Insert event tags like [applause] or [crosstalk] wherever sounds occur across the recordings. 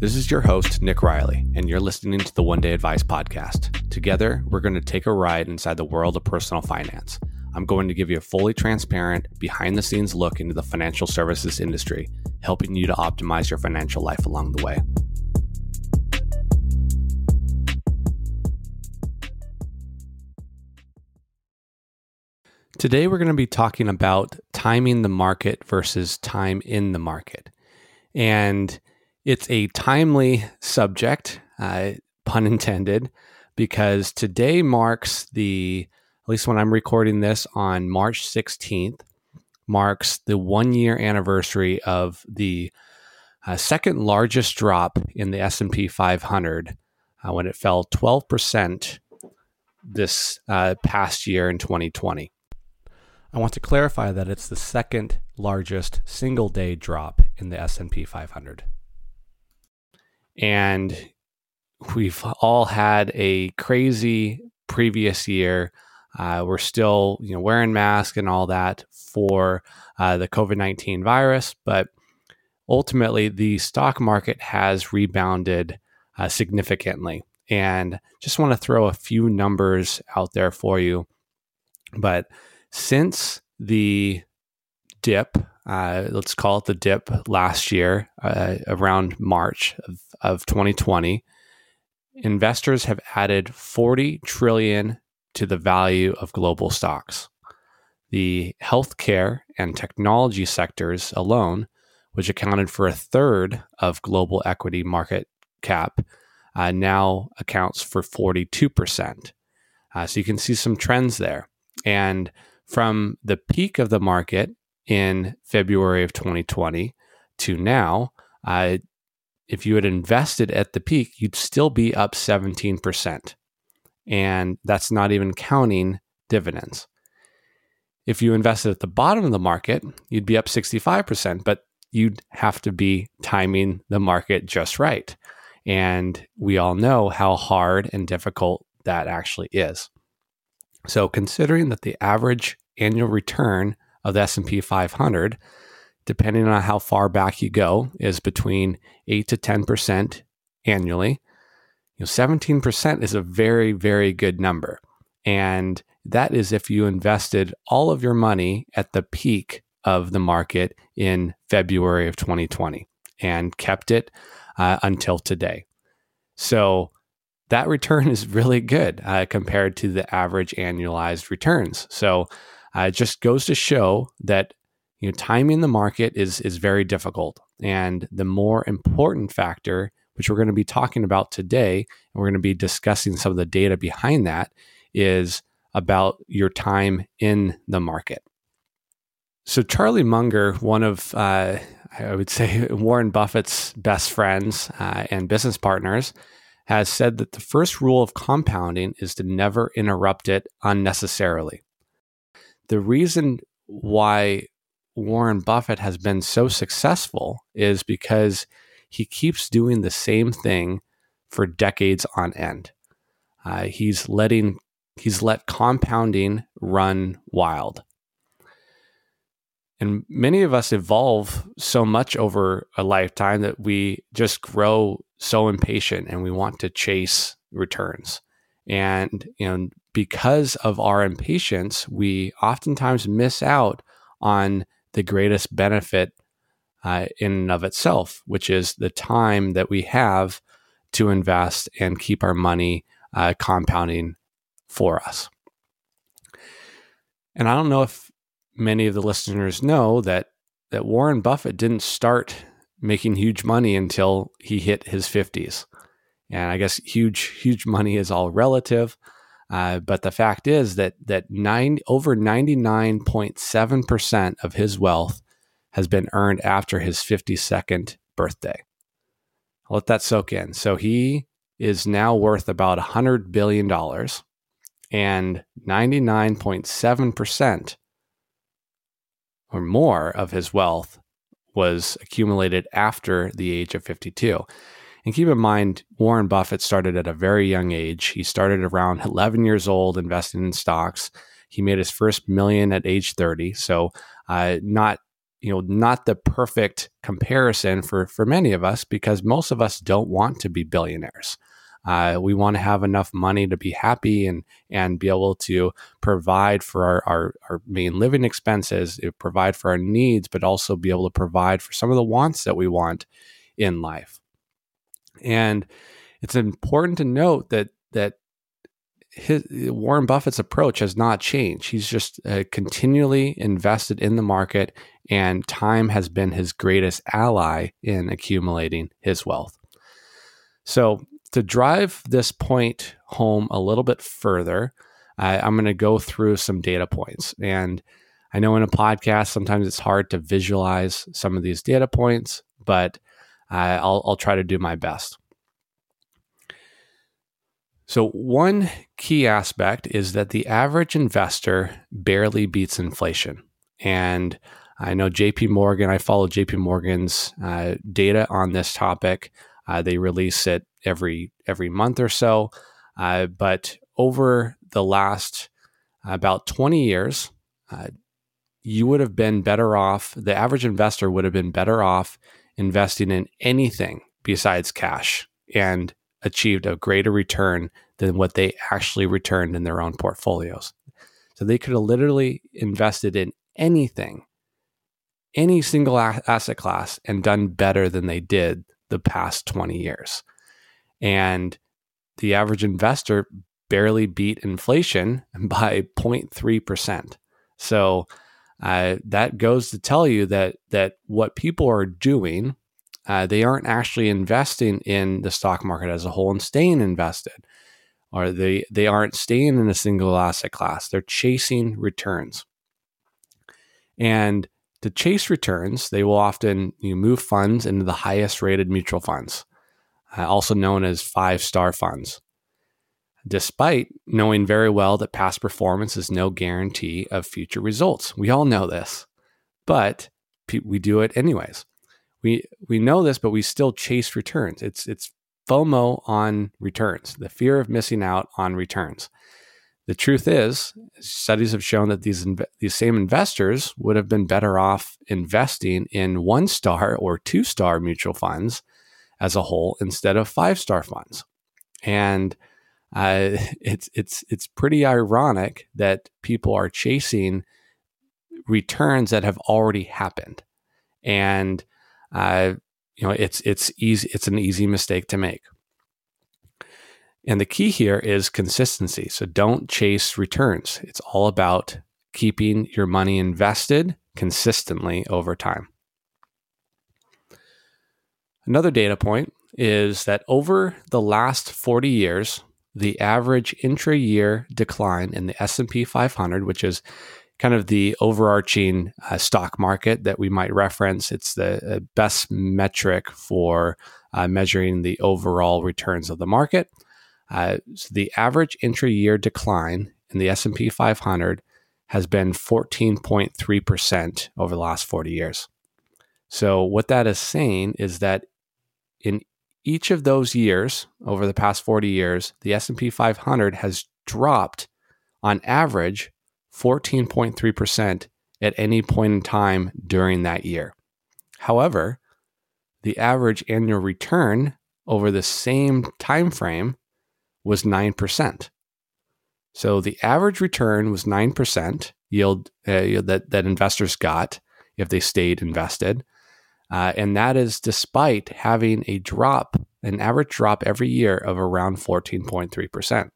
This is your host, Nick Riley, and you're listening to the One Day Advice Podcast. Together, we're going to take a ride inside the world of personal finance. I'm going to give you a fully transparent, behind the scenes look into the financial services industry, helping you to optimize your financial life along the way. Today, we're going to be talking about timing the market versus time in the market. And it's a timely subject, uh, pun intended, because today marks the, at least when I'm recording this on March 16th, marks the one year anniversary of the uh, second largest drop in the S&P 500 uh, when it fell 12% this uh, past year in 2020. I want to clarify that it's the second largest single day drop in the S&P 500 and we've all had a crazy previous year. Uh, we're still, you know, wearing masks and all that for uh, the COVID nineteen virus, but ultimately the stock market has rebounded uh, significantly. And just want to throw a few numbers out there for you. But since the dip uh, let's call it the dip last year, uh, around March of, of 2020, investors have added 40 trillion to the value of global stocks. The healthcare and technology sectors alone, which accounted for a third of global equity market cap, uh, now accounts for 42%. Uh, so you can see some trends there. And from the peak of the market in February of 2020 to now, uh, if you had invested at the peak, you'd still be up 17%. And that's not even counting dividends. If you invested at the bottom of the market, you'd be up 65%, but you'd have to be timing the market just right. And we all know how hard and difficult that actually is. So, considering that the average annual return of the S&P 500, depending on how far back you go, is between 8 to 10% annually. You know, 17% is a very very good number. And that is if you invested all of your money at the peak of the market in February of 2020 and kept it uh, until today. So that return is really good uh, compared to the average annualized returns. So uh, it just goes to show that you know timing the market is is very difficult, and the more important factor, which we're going to be talking about today, and we're going to be discussing some of the data behind that, is about your time in the market. So Charlie Munger, one of uh, I would say [laughs] Warren Buffett's best friends uh, and business partners, has said that the first rule of compounding is to never interrupt it unnecessarily the reason why Warren Buffett has been so successful is because he keeps doing the same thing for decades on end. Uh, he's letting he's let compounding run wild. And many of us evolve so much over a lifetime that we just grow so impatient and we want to chase returns. And know, because of our impatience, we oftentimes miss out on the greatest benefit uh, in and of itself, which is the time that we have to invest and keep our money uh, compounding for us. And I don't know if many of the listeners know that that Warren Buffett didn't start making huge money until he hit his 50s. And I guess huge, huge money is all relative. Uh, but the fact is that that nine over ninety nine point seven percent of his wealth has been earned after his fifty second birthday. I'll let that soak in. So he is now worth about a hundred billion dollars, and ninety nine point seven percent or more of his wealth was accumulated after the age of fifty two. And keep in mind, Warren Buffett started at a very young age. He started around 11 years old investing in stocks. He made his first million at age 30. So, uh, not you know not the perfect comparison for for many of us because most of us don't want to be billionaires. Uh, we want to have enough money to be happy and and be able to provide for our, our, our main living expenses, uh, provide for our needs, but also be able to provide for some of the wants that we want in life. And it's important to note that that his, Warren Buffett's approach has not changed. He's just uh, continually invested in the market, and time has been his greatest ally in accumulating his wealth. So, to drive this point home a little bit further, I'm going to go through some data points. And I know in a podcast, sometimes it's hard to visualize some of these data points, but uh, I'll, I'll try to do my best. So, one key aspect is that the average investor barely beats inflation. And I know JP Morgan, I follow JP Morgan's uh, data on this topic. Uh, they release it every every month or so. Uh, but over the last about 20 years, uh, you would have been better off, the average investor would have been better off investing in anything besides cash. And achieved a greater return than what they actually returned in their own portfolios. So they could have literally invested in anything, any single asset class, and done better than they did the past 20 years. And the average investor barely beat inflation [laughs] by 0.3%. So uh, that goes to tell you that that what people are doing uh, they aren't actually investing in the stock market as a whole and staying invested, or they they aren't staying in a single asset class. They're chasing returns, and to chase returns, they will often you move funds into the highest rated mutual funds, uh, also known as five star funds. Despite knowing very well that past performance is no guarantee of future results, we all know this, but we do it anyways we we know this, but we still chase returns. It's it's FOMO on returns, the fear of missing out on returns. The truth is, studies have shown that these these same investors would have been better off investing in one star or two star mutual funds as a whole instead of five star funds. And uh, it's it's it's pretty ironic that people are chasing returns that have already happened, and uh, you know, it's it's easy. It's an easy mistake to make. And the key here is consistency. So don't chase returns. It's all about keeping your money invested consistently over time. Another data point is that over the last 40 years, the average intra-year decline in the S&P 500, which is kind of the overarching uh, stock market that we might reference. It's the uh, best metric for uh, measuring the overall returns of the market. Uh, so the average intra-year decline in the S&P 500 has been 14.3% over the last 40 years. So what that is saying is that in each of those years over the past 40 years, the S&P 500 has dropped on average 14.3% at any point in time during that year. However, the average annual return over the same time frame was 9%. So the average return was 9% yield uh, that, that investors got if they stayed invested. Uh, and that is despite having a drop, an average drop every year of around 14.3%.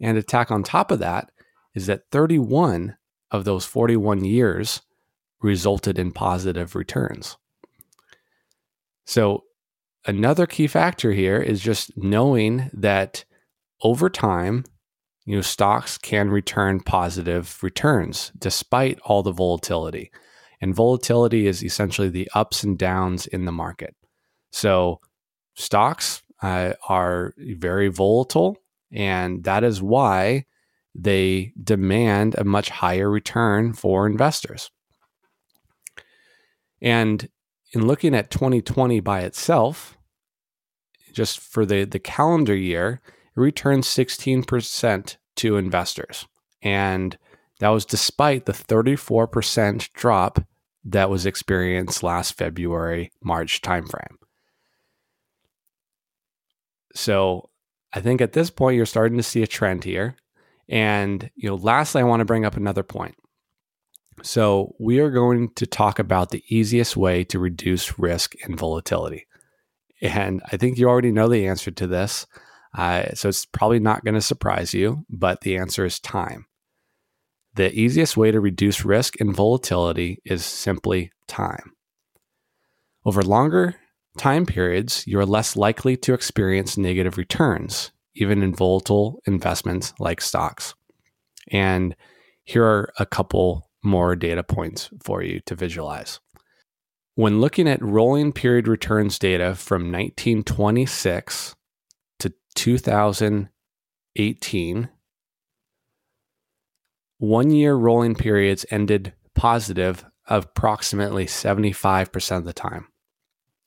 And to tack on top of that, is that 31 of those 41 years resulted in positive returns. So, another key factor here is just knowing that over time, you know, stocks can return positive returns despite all the volatility. And volatility is essentially the ups and downs in the market. So, stocks uh, are very volatile, and that is why they demand a much higher return for investors. And in looking at 2020 by itself, just for the, the calendar year, it returned 16% to investors. And that was despite the 34% drop that was experienced last February, March timeframe. So I think at this point you're starting to see a trend here. And you know, lastly, I want to bring up another point. So we are going to talk about the easiest way to reduce risk and volatility. And I think you already know the answer to this. Uh, so it's probably not going to surprise you, but the answer is time. The easiest way to reduce risk and volatility is simply time. Over longer time periods, you are less likely to experience negative returns, even in volatile investments like stocks. And here are a couple more data points for you to visualize. When looking at rolling period returns data from 1926 to 2018, one year rolling periods ended positive approximately 75% of the time.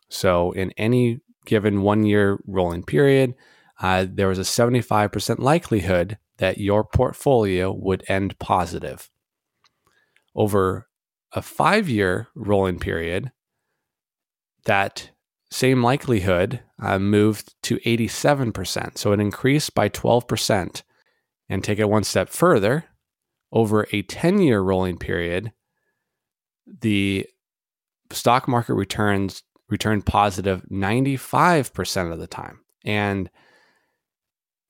So, in any given one year rolling period, uh, there was a 75% likelihood that your portfolio would end positive. Over a five year rolling period, that same likelihood uh, moved to 87%. So it increased by 12%. And take it one step further, over a 10 year rolling period, the stock market returns returned positive 95% of the time. And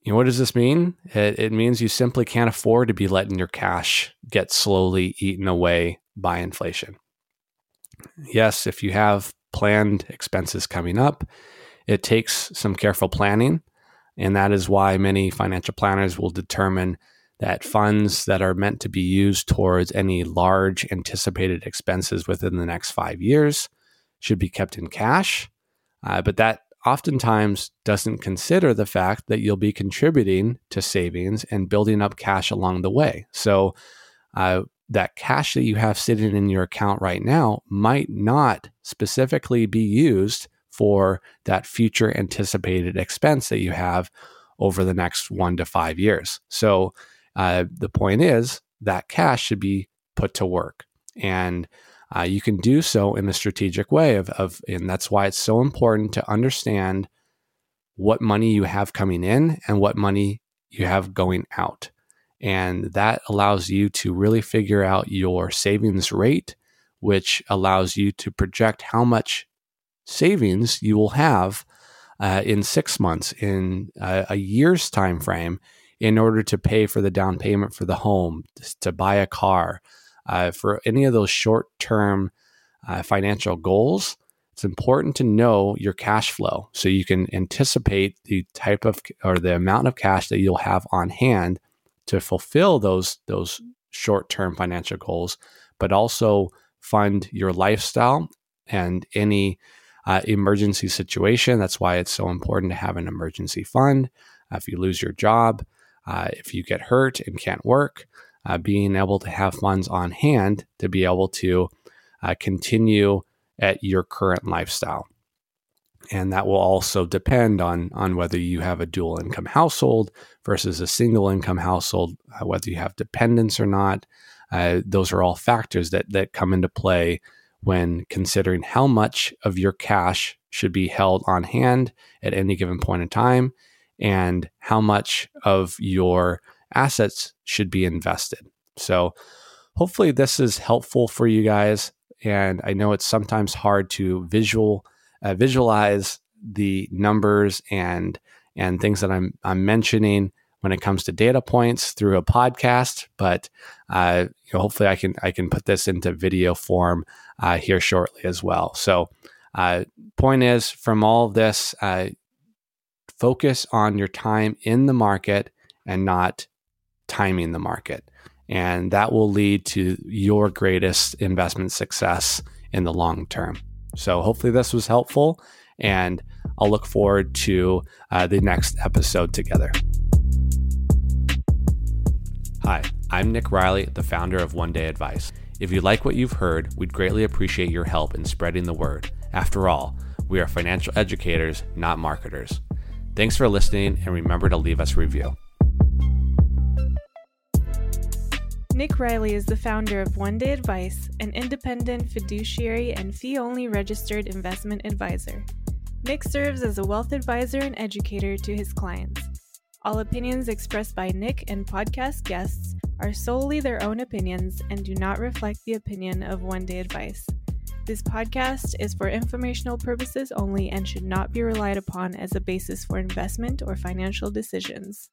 you know, what does this mean? It, it means you simply can't afford to be letting your cash get slowly eaten away by inflation. Yes, if you have planned expenses coming up. It takes some careful planning. And that is why many financial planners will determine that funds that are meant to be used towards any large anticipated expenses within the next five years should be kept in cash. Uh, but that oftentimes doesn't consider the fact that you'll be contributing to savings and building up cash along the way. So, uh, that cash that you have sitting in your account right now might not specifically be used for that future anticipated expense that you have over the next one to five years. So uh, the point is that cash should be put to work. And uh, you can do so in a strategic way of, of, and that's why it's so important to understand what money you have coming in and what money you have going out. And that allows you to really figure out your savings rate, which allows you to project how much savings you will have uh, in six months, in a, a year's time frame, in order to pay for the down payment for the home, to buy a car, uh, for any of those short term uh, financial goals. It's important to know your cash flow so you can anticipate the type of or the amount of cash that you'll have on hand to fulfill those those short-term financial goals, but also fund your lifestyle and any uh, emergency situation. That's why it's so important to have an emergency fund. Uh, if you lose your job, uh, if you get hurt and can't work, uh, being able to have funds on hand to be able to uh, continue at your current lifestyle and that will also depend on on whether you have a dual income household versus a single income household, uh, whether you have dependents or not. Uh, those are all factors that that come into play when considering how much of your cash should be held on hand at any given point in time, and how much of your assets should be invested. So, hopefully, this is helpful for you guys. And I know it's sometimes hard to visual uh, visualize the numbers and and things that I'm I'm mentioning when it comes to data points through a podcast. But uh, you know, hopefully, I can I can put this into video form uh, here shortly as well. So, uh, point is, from all of this, uh, focus on your time in the market and not timing the market, and that will lead to your greatest investment success in the long term. So hopefully this was helpful, and I'll look forward to uh, the next episode together. Hi, I'm Nick Riley, the founder of One Day Advice. If you like what you've heard, we'd greatly appreciate your help in spreading the word. After all, we are financial educators, not marketers. Thanks for listening, and remember to leave us a review. Nick Riley is the founder of One Day Advice, an independent fiduciary and fee only registered investment advisor. Nick serves as a wealth advisor and educator to his clients. All opinions expressed by Nick and podcast guests are solely their own opinions and do not reflect the opinion of One Day Advice. This podcast is for informational purposes only and should not be relied upon as a basis for investment or financial decisions.